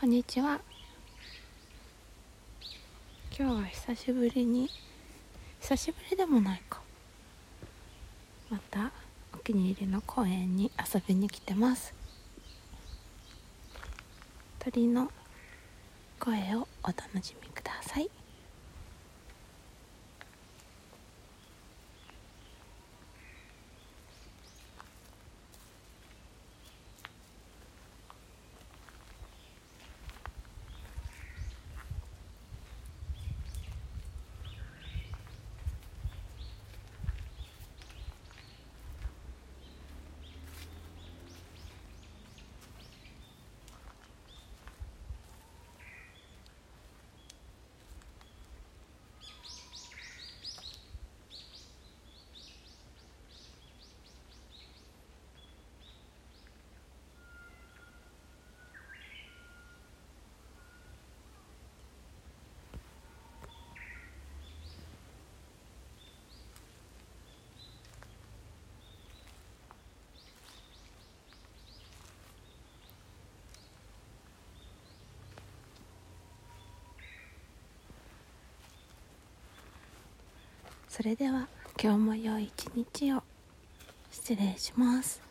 こんにちは。今日は久しぶりに久しぶりでもないか。またお気に入りの公園に遊びに来てます。鳥の声をお楽しみください。それでは今日も良い一日を。失礼します。